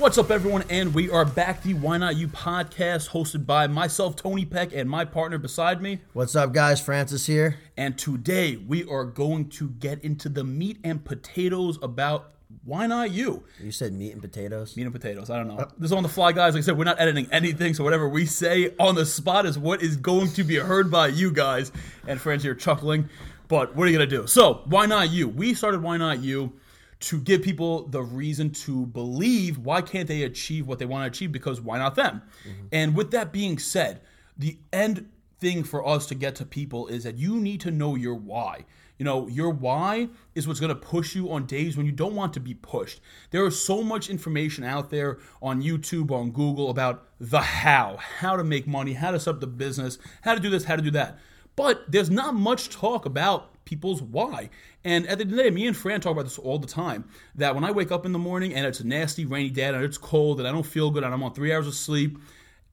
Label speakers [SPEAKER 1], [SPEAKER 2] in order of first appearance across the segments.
[SPEAKER 1] What's up, everyone? And we are back, the Why Not You podcast, hosted by myself, Tony Pec, and my partner beside me.
[SPEAKER 2] What's up, guys? Francis here.
[SPEAKER 1] And today we are going to get into the meat and potatoes about why not you?
[SPEAKER 2] You said meat and potatoes.
[SPEAKER 1] Meat and potatoes. I don't know. Oh. This is on the fly, guys. Like I said, we're not editing anything, so whatever we say on the spot is what is going to be heard by you guys. And friends, you're chuckling, but what are you gonna do? So, why not you? We started Why Not You to give people the reason to believe why can't they achieve what they want to achieve because why not them? Mm-hmm. And with that being said, the end thing for us to get to people is that you need to know your why. You know, your why is what's going to push you on days when you don't want to be pushed. There is so much information out there on YouTube, on Google about the how, how to make money, how to set up the business, how to do this, how to do that. But there's not much talk about people's why. And at the end of the day, me and Fran talk about this all the time. That when I wake up in the morning and it's a nasty rainy day and it's cold and I don't feel good and I'm on three hours of sleep,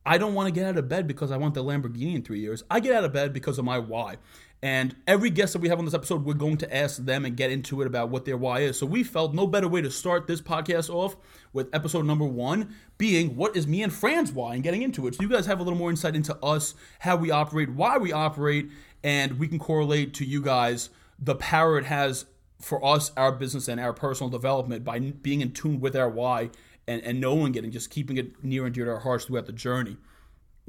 [SPEAKER 1] I don't want to get out of bed because I want the Lamborghini in three years. I get out of bed because of my why. And every guest that we have on this episode, we're going to ask them and get into it about what their why is. So we felt no better way to start this podcast off with episode number one being what is me and Fran's why and getting into it. So you guys have a little more insight into us, how we operate, why we operate, and we can correlate to you guys the power it has for us, our business, and our personal development by being in tune with our why and, and knowing it and just keeping it near and dear to our hearts throughout the journey.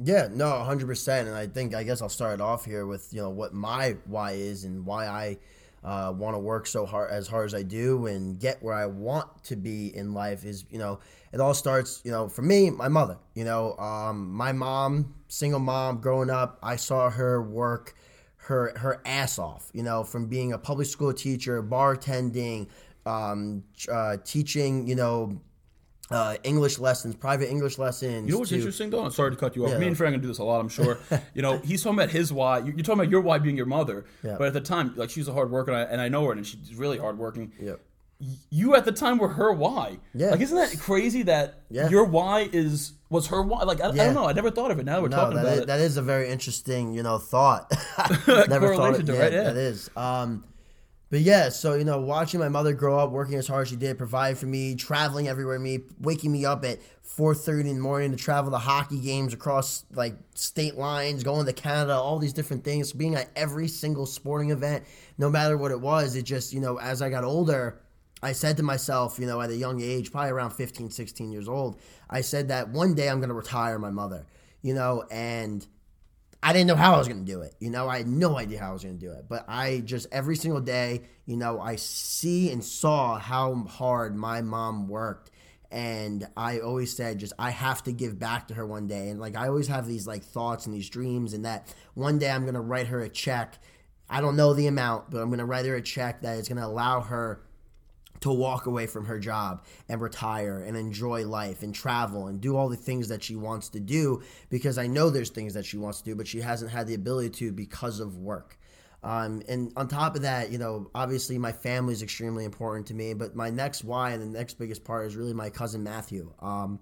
[SPEAKER 2] Yeah, no, 100%. And I think, I guess I'll start off here with, you know, what my why is and why I uh, want to work so hard, as hard as I do and get where I want to be in life is, you know, it all starts, you know, for me, my mother, you know, um, my mom, single mom growing up, I saw her work her, her ass off, you know, from being a public school teacher, bartending, um, uh, teaching, you know, uh, English lessons, private English lessons.
[SPEAKER 1] You know what's
[SPEAKER 2] to-
[SPEAKER 1] interesting though? I'm sorry to cut you off.
[SPEAKER 2] Yeah.
[SPEAKER 1] Me and Frank are gonna do this a lot, I'm sure. you know, he's talking about his why. You're talking about your why being your mother.
[SPEAKER 2] Yeah.
[SPEAKER 1] But at the time, like she's a hard worker, and I, and I know her, and she's really hard working.
[SPEAKER 2] Yep.
[SPEAKER 1] You at the time were her why.
[SPEAKER 2] Yeah.
[SPEAKER 1] Like, isn't that crazy that
[SPEAKER 2] Yeah.
[SPEAKER 1] your why is was her why? Like, I, I don't know. I never thought of it. Now that we're
[SPEAKER 2] No,
[SPEAKER 1] talking about
[SPEAKER 2] is,
[SPEAKER 1] it.
[SPEAKER 2] that is a very interesting, you know, thought. Never thought
[SPEAKER 1] to it,
[SPEAKER 2] Yeah,
[SPEAKER 1] right? Yeah.
[SPEAKER 2] that is. Um, but yeah, so you know, watching my mother grow up, working as hard as she did, provide for me, traveling everywhere, me waking me up at four thirty in the morning to travel to hockey games across like state lines, going to Canada, all these different things, being at every single sporting event, no matter what it was. It just, you know, as I got older. I said to myself, you know, at a young age, probably around 15, 16 years old, I said that one day I'm going to retire my mother, you know, and I didn't know how I was going to do it. You know, I had no idea how I was going to do it. But I just, every single day, you know, I see and saw how hard my mom worked. And I always said, just, I have to give back to her one day. And like, I always have these like thoughts and these dreams, and that one day I'm going to write her a check. I don't know the amount, but I'm going to write her a check that is going to allow her to walk away from her job and retire and enjoy life and travel and do all the things that she wants to do because I know there's things that she wants to do, but she hasn't had the ability to because of work. Um, and on top of that, you know, obviously my family is extremely important to me, but my next why and the next biggest part is really my cousin Matthew. Um,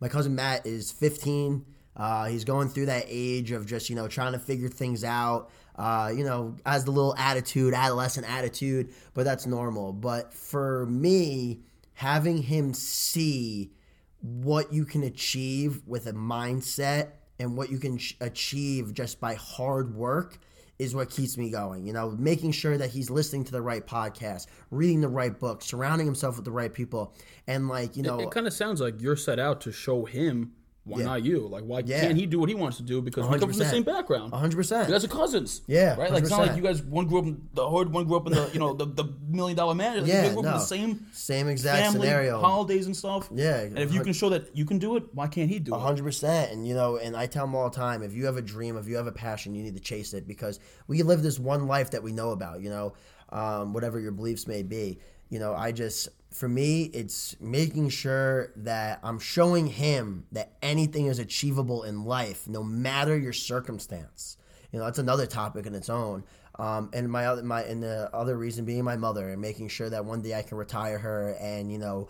[SPEAKER 2] my cousin Matt is 15. Uh, he's going through that age of just, you know, trying to figure things out. Uh, you know, as the little attitude, adolescent attitude, but that's normal. But for me, having him see what you can achieve with a mindset and what you can ch- achieve just by hard work is what keeps me going. You know, making sure that he's listening to the right podcast, reading the right books, surrounding himself with the right people, and like you know,
[SPEAKER 1] it kind of sounds like you're set out to show him why not you. Like, why
[SPEAKER 2] Yeah.
[SPEAKER 1] can't he do what he wants to do? Because we come from the same background.
[SPEAKER 2] hundred percent.
[SPEAKER 1] You guys are cousins.
[SPEAKER 2] Yeah,
[SPEAKER 1] Right? Like, it's not like you guys, one grew up in the hood, one grew up in the, you know, the, the million dollar man. Like,
[SPEAKER 2] Yeah,
[SPEAKER 1] you grew up in the same
[SPEAKER 2] Same exact
[SPEAKER 1] family,
[SPEAKER 2] scenario.
[SPEAKER 1] holidays and stuff.
[SPEAKER 2] Yeah,
[SPEAKER 1] And if you can show that you can do it, why can't he do it?
[SPEAKER 2] hundred percent. And you know, and I tell them all the time: if you have a dream, if you have a passion, you need to chase it because we live this one life that we know about. You know, um, whatever your beliefs may be. You know, I just for me, it's making sure that I'm showing him that anything is achievable in life, no matter your circumstance. You know, that's another topic in its own. Um, and my other my and the other reason being my mother and making sure that one day I can retire her and you know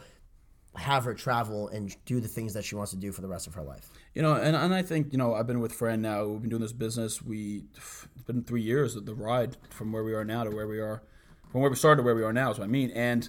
[SPEAKER 2] have her travel and do the things that she wants to do for the rest of her life.
[SPEAKER 1] You know, and, and I think, you know, I've been with Fran now. We've been doing this business. We, it's been three years of the ride from where we are now to where we are, from where we started to where we are now is what I mean. And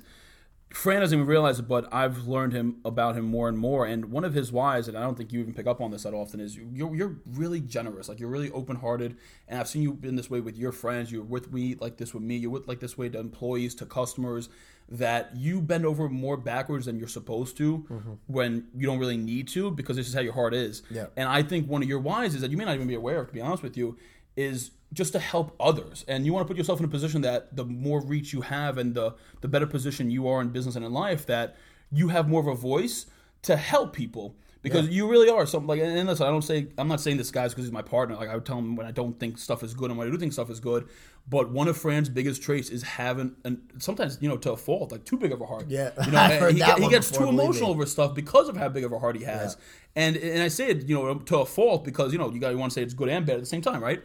[SPEAKER 1] Fran doesn't even realize it, but I've learned him about him more and more. And one of his whys, and I don't think you even pick up on this that often, is you're, you're really generous. Like you're really open hearted. And I've seen you been this way with your friends. You're with me like this with me. You're with like this way to employees, to customers. That you bend over more backwards than you're supposed to mm-hmm. when you don't really need to because this is how your heart is.
[SPEAKER 2] Yeah.
[SPEAKER 1] And I think one of your whys is that you may not even be aware of, to be honest with you, is just to help others. And you want to put yourself in a position that the more reach you have and the the better position you are in business and in life, that you have more of a voice to help people. Because you really are something like, and listen, I don't say, I'm not saying this guy's because he's my partner. Like I would tell him when I don't think stuff is good and when I do think stuff is good. But one of Fran's biggest traits is having, and sometimes you know to a fault, like too big of a heart.
[SPEAKER 2] Yeah,
[SPEAKER 1] you know,
[SPEAKER 2] I've
[SPEAKER 1] and
[SPEAKER 2] heard
[SPEAKER 1] he,
[SPEAKER 2] that
[SPEAKER 1] he
[SPEAKER 2] one
[SPEAKER 1] gets
[SPEAKER 2] before,
[SPEAKER 1] too
[SPEAKER 2] believe me.
[SPEAKER 1] emotional over stuff because of how big of a heart he has. And and I say it, you know, to a fault because you know you got to want to say it's good and bad at the same time, right?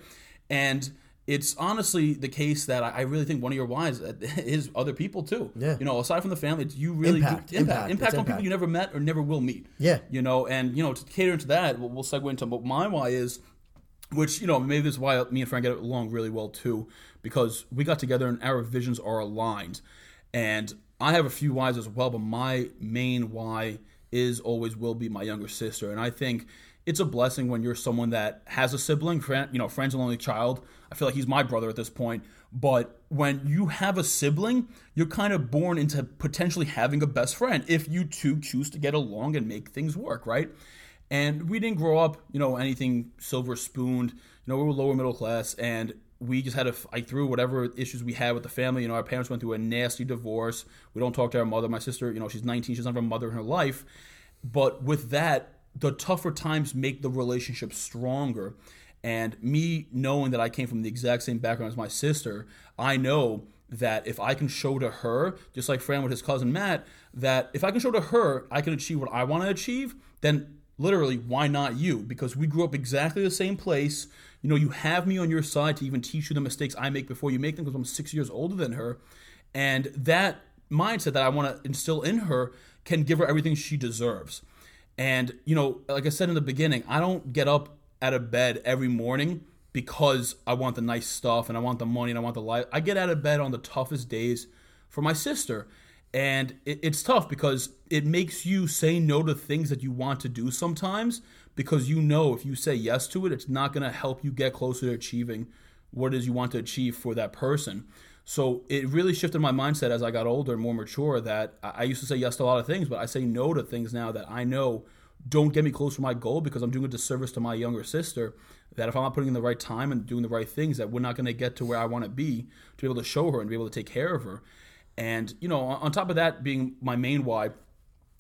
[SPEAKER 1] And it's honestly the case that I I really think one of your whys uh, is other people too.
[SPEAKER 2] Yeah.
[SPEAKER 1] You know, aside from the family, it's you really
[SPEAKER 2] Impact,
[SPEAKER 1] do, impact,
[SPEAKER 2] impact,
[SPEAKER 1] impact on people you never met or never will meet.
[SPEAKER 2] Yeah.
[SPEAKER 1] You know, and you know to cater into that, we'll, we'll segue into what my why is which you know maybe this is why me and Frank get along really well too because we got together and our visions are aligned and I have a few whys as well but my main why is always will be my younger sister and I think it's a blessing when you're someone that has a sibling friend you know Fran's an only child I feel like he's my brother at this point but when you have a sibling you're kind of born into potentially having a best friend if you two choose to get along and make things work right and we didn't grow up, you know, anything silver spooned. You know, we were lower middle class, and we just had to fight through whatever issues we had with the family. You know, our parents went through a nasty divorce. We don't talk to our mother. My sister, you know, she's 19. She's have a mother in her life. But with that, the tougher times make the relationship stronger. And me knowing that I came from the exact same background as my sister, I know that if I can show to her, just like Fran with his cousin Matt, that if I can show to her I can achieve what I want to achieve, then literally why not you? Because we grew up exactly the same place. You know, you have me on your side to even teach you the mistakes I make before you make them because I'm six years older than her. And that mindset that I want to instill in her can give her everything she deserves. And, you know, like I said in the beginning, I don't get up out of bed every morning because I want the nice stuff and I want the money and I want the life. I get out of bed on the toughest days for my sister. And it, it's tough because it makes you say no to things that you want to do sometimes because you know if you say yes to it, it's not going to help you get closer to achieving what it is you want to achieve for that person. So it really shifted my mindset as I got older and more mature that I used to say yes to a lot of things, but I say no to things now that I know don't get me close to my goal because I'm doing a disservice to my younger sister. That if I'm not putting in the right time and doing the right things, that we're not going to get to where I want to be to be able to show her and be able to take care of her. And you know, on top of that being my main why,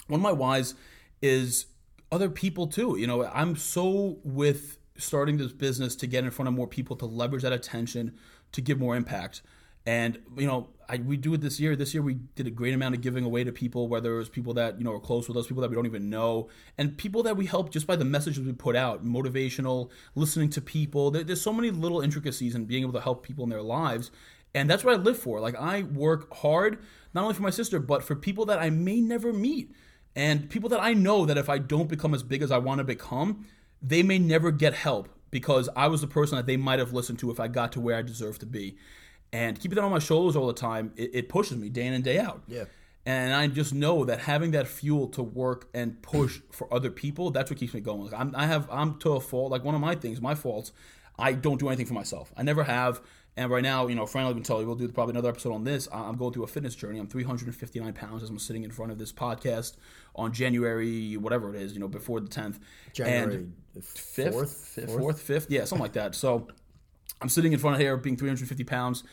[SPEAKER 1] one of my whys is other people too. You know, I'm so with starting this business to get in front of more people to leverage that attention to give more impact. And you know, I, we do it this year. This year we did a great amount of giving away to people, whether it was people that you know are close with us, people that we don't even know, and people that we help just by the messages we put out, motivational, listening to people. There, there's so many little intricacies in being able to help people in their lives, and that's what I live for. Like I work hard not only for my sister, but for people that I may never meet, and people that I know that if I don't become as big as I want to become, they may never get help because I was the person that they might have listened to if I got to where I deserve to be. And keeping that on my shoulders all the time, it, it pushes me day in and day out.
[SPEAKER 2] Yeah.
[SPEAKER 1] And I just know that having that fuel to work and push for other people, that's what keeps me going. Like I'm, I have, I'm to a fault. Like one of my things, my faults, I don't do anything for myself. I never have. And right now, you know, Fran will even tell you, we'll do probably another episode on this. I- I'm going through a fitness journey. I'm 359 pounds as I'm sitting in front of this podcast on January, whatever it is, you know, before the 10th.
[SPEAKER 2] January
[SPEAKER 1] and
[SPEAKER 2] fifth,
[SPEAKER 1] fifth,
[SPEAKER 2] fourth,
[SPEAKER 1] fourth, fifth, yeah, something like that. So I'm sitting in front of here being 350 pounds,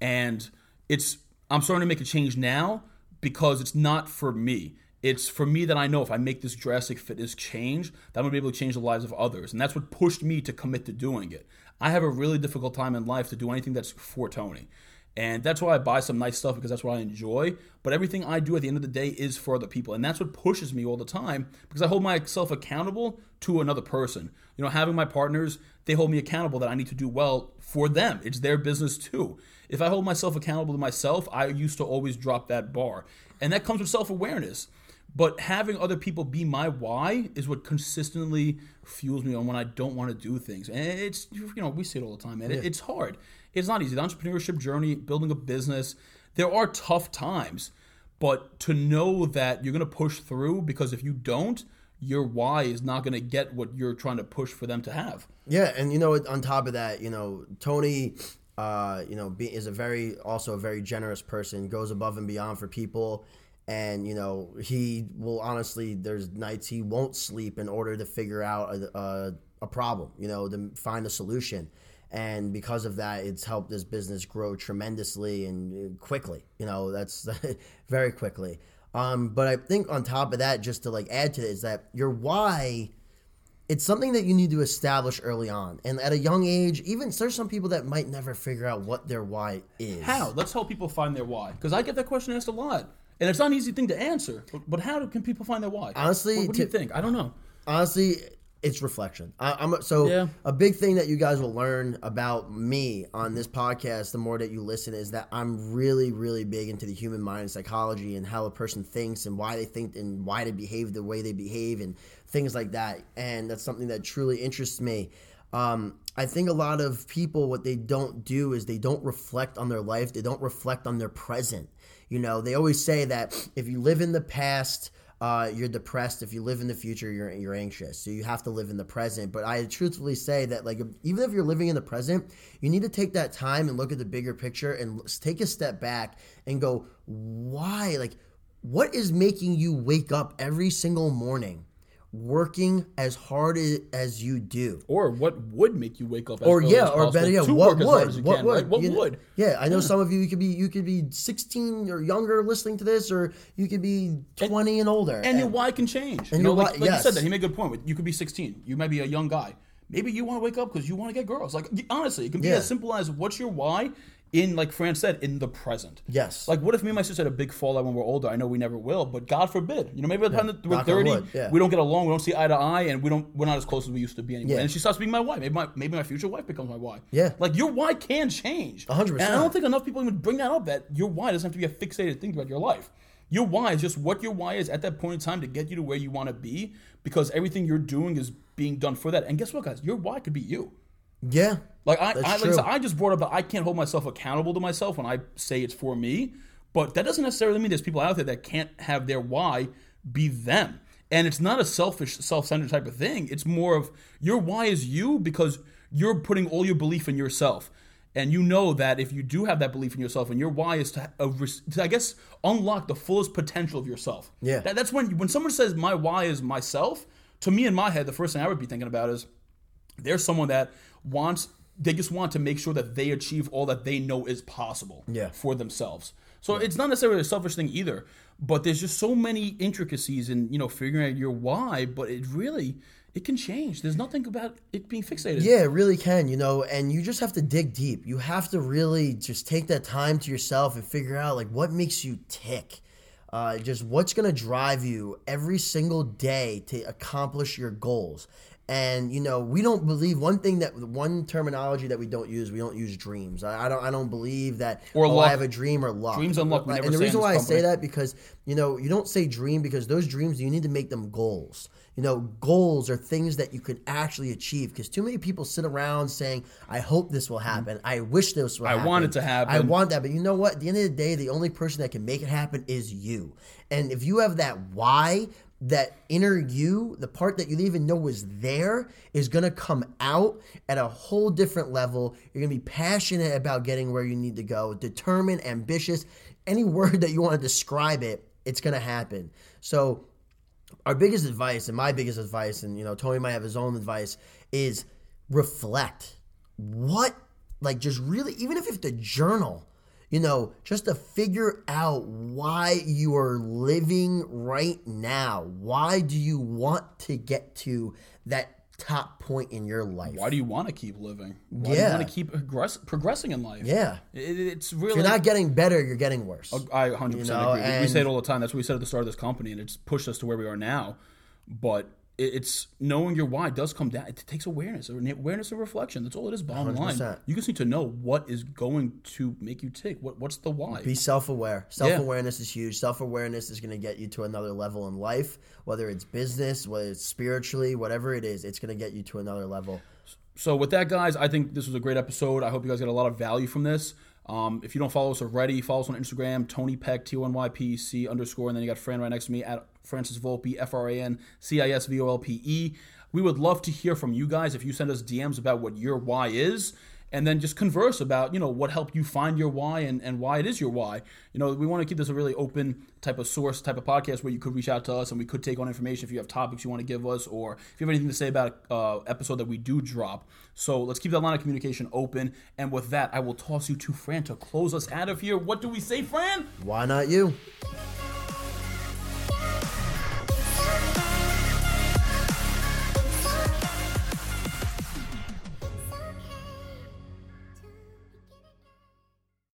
[SPEAKER 1] and it's I'm starting to make a change now because it's not for me. It's for me that I know if I make this drastic fitness change, that I'm gonna be able to change the lives of others, and that's what pushed me to commit to doing it. I have a really difficult time in life to do anything that's for Tony. And that's why I buy some nice stuff because that's what I enjoy. But everything I do at the end of the day is for other people. And that's what pushes me all the time because I hold myself accountable to another person. You know, having my partners, they hold me accountable that I need to do well for them. It's their business too. If I hold myself accountable to myself, I used to always drop that bar. And that comes with self awareness. But having other people be my why is what consistently fuels me on when I don't want to do things. And it's, you know, we say it all the time, man. It- It's hard. It's not easy. The entrepreneurship journey, building a business, there are tough times. but to know that you're going to push through because if you don't, your why is not going to get what you're trying to push for them to have.
[SPEAKER 2] Yeah, and you know, on top of that, you know, Tony, uh, you know, is a very also a very generous person. Goes above and beyond for people, and you know, he will honestly. There's nights he won't sleep in order to figure out a, a, a problem. You know, to find a solution. And because of that, it's helped this business grow tremendously and uh, quickly. You know, that's very quickly. Um, but I think on top of that, just to like add to it, is that your why it's something that you need to establish early on. And at a young age, even there's some people that might never figure out what their why is.
[SPEAKER 1] How? Let's help people find their why. Because I get that question asked a lot. And it's not an easy thing to answer. But, but how do, can people find their why?
[SPEAKER 2] Honestly,
[SPEAKER 1] what, what do you think? I don't know.
[SPEAKER 2] Honestly, it's reflection. I, I'm so
[SPEAKER 1] Yeah.
[SPEAKER 2] a big thing that you guys will learn about me on this podcast. The more that you listen, is that I'm really, really big into the human mind and psychology and how a person thinks and why they think and why they behave the way they behave and things like that. And that's something that truly interests me. Um, I think a lot of people, what they don't do is they don't reflect on their life. They don't reflect on their present. You know, they always say that if you live in the past, uh, you're depressed. If you live in the future, you're you're anxious. So you have to live in the present. But I truthfully say that, like, even if you're living in the present, you need to take that time and look at the bigger picture and take a step back and go, why? Like, what is making you wake up every single morning, working as hard as you do?
[SPEAKER 1] Or what would make you wake up? As
[SPEAKER 2] or yeah, or better
[SPEAKER 1] yeah,
[SPEAKER 2] what
[SPEAKER 1] work as hard
[SPEAKER 2] would? What
[SPEAKER 1] can,
[SPEAKER 2] would?
[SPEAKER 1] right? What
[SPEAKER 2] You know-
[SPEAKER 1] would?
[SPEAKER 2] Yeah, I know some of you. You could be you could be 16 or younger listening to this, or you could be 20 and, older.
[SPEAKER 1] And your why can change.
[SPEAKER 2] and
[SPEAKER 1] you know,
[SPEAKER 2] your
[SPEAKER 1] like,
[SPEAKER 2] why-
[SPEAKER 1] like you said that he made a good point. You could be 16. You might be a young guy. Maybe you want to wake up because you want to get girls. Like honestly, it can be
[SPEAKER 2] Yeah.
[SPEAKER 1] as simple as what's your why in, like Fran said, in the present.
[SPEAKER 2] Yes.
[SPEAKER 1] Like what if me and my sister had a big fallout when we're older? I know we never will, but God forbid. You know, maybe by the time that we're 30,
[SPEAKER 2] yeah.
[SPEAKER 1] we don't get along, we don't see eye to eye, and we don't we're not as close as we used to be anymore.
[SPEAKER 2] Yeah.
[SPEAKER 1] And she stops being my wife. Maybe my maybe my future wife becomes my wife.
[SPEAKER 2] Yeah.
[SPEAKER 1] Like your why can change.
[SPEAKER 2] 100%.
[SPEAKER 1] And I don't think enough people even bring that up that your why doesn't have to be a fixated thing throughout your life. Your why is just what your why is at that point in time to get you to where you want to be because everything you're doing is being done for that. And guess what, guys? Your why could be you.
[SPEAKER 2] Yeah,
[SPEAKER 1] Like I, I, like I, said, I just brought up that I can't hold myself accountable to myself when I say it's for me. But that doesn't necessarily mean there's people out there that can't have their why be them. And it's not a selfish, self-centered type of thing. It's more of your why is you because you're putting all your belief in yourself. And you know that if you do have that belief in yourself, and your why is to, uh, to I guess, unlock the fullest potential of yourself.
[SPEAKER 2] Yeah.
[SPEAKER 1] That, that's when when someone says my why is myself. To me, in my head, the first thing I would be thinking about is there's someone that wants they just want to make sure that they achieve all that they know is possible
[SPEAKER 2] Yeah.
[SPEAKER 1] for themselves so it's not necessarily a selfish thing either but there's just so many intricacies in you know figuring out your why but it really it can change there's nothing about it being fixated
[SPEAKER 2] Yeah, it really can, you know, and you just have to dig deep. You have to really just take that time to yourself and figure out like what makes you tick. Uh, just what's gonna drive you every single day to accomplish your goals. And you know, we don't believe one thing that one terminology that we don't use. We don't use dreams. I, I don't. I don't believe that.
[SPEAKER 1] Or
[SPEAKER 2] oh,
[SPEAKER 1] luck.
[SPEAKER 2] I have a dream or luck.
[SPEAKER 1] Dreams and luck, we never
[SPEAKER 2] and the reason why I
[SPEAKER 1] company.
[SPEAKER 2] say that because you know you don't say dream because those dreams you need to make them goals. You know, goals are things that you can actually achieve. Because too many people sit around saying, "I hope this will mm-hmm. happen. I wish this will
[SPEAKER 1] I
[SPEAKER 2] happen.
[SPEAKER 1] want it to happen."
[SPEAKER 2] I want that." But you know what? At the end of the day, the only person that can make it happen is you. And if you have that why, that inner you, the part that you didn't even know was there, is gonna come out at a whole different level. You're gonna be passionate about getting where you need to go, determined, ambitious. Any word that you want to describe it, it's gonna happen. So our biggest advice and my biggest advice and you know tony might have his own advice is reflect what like just really even if you have to journal you know just to figure out why you are living right now why do you want to get to that top point in your life
[SPEAKER 1] why do you want to keep living why do you
[SPEAKER 2] Yeah.
[SPEAKER 1] want to keep progress, progressing in life
[SPEAKER 2] yeah
[SPEAKER 1] it, it's really
[SPEAKER 2] if you're not getting better you're getting worse
[SPEAKER 1] I 100%
[SPEAKER 2] You know,
[SPEAKER 1] agree. We- we say it all the time. That's what we said at the start of this company, and it's pushed us to where we are now. But it's knowing your why does come down. It takes awareness, awareness and reflection. That's all it is. Bottom line,
[SPEAKER 2] 100%.
[SPEAKER 1] you just need to know what is going to make you tick. What what's the why?
[SPEAKER 2] Be self aware. Self awareness is huge. Self awareness is going to get you to another level in life, whether it's business, whether it's spiritually, whatever it is, it's going to get you to another level.
[SPEAKER 1] So with that, guys, I think this was a great episode. I hope you guys get a lot of value from this. Um, if you don't follow us already, follow us on Instagram, Tony Pec, T O N Y P C underscore, and then you got Fran right next to me at Francis Volpe, F R A N C I S V O L P E. We would love to hear from you guys if you send us DMs about what your why is and then just converse about you know what helped you find your why and, and why it is your why. You know we want to keep this a really open type of source type of podcast where you could reach out to us and we could take on information if you have topics you want to give us or if you have anything to say about a uh, episode that we do drop. So let's keep that line of communication open. And with that i will toss you to fran to close us out of here. What do we say fran?
[SPEAKER 2] Why not you?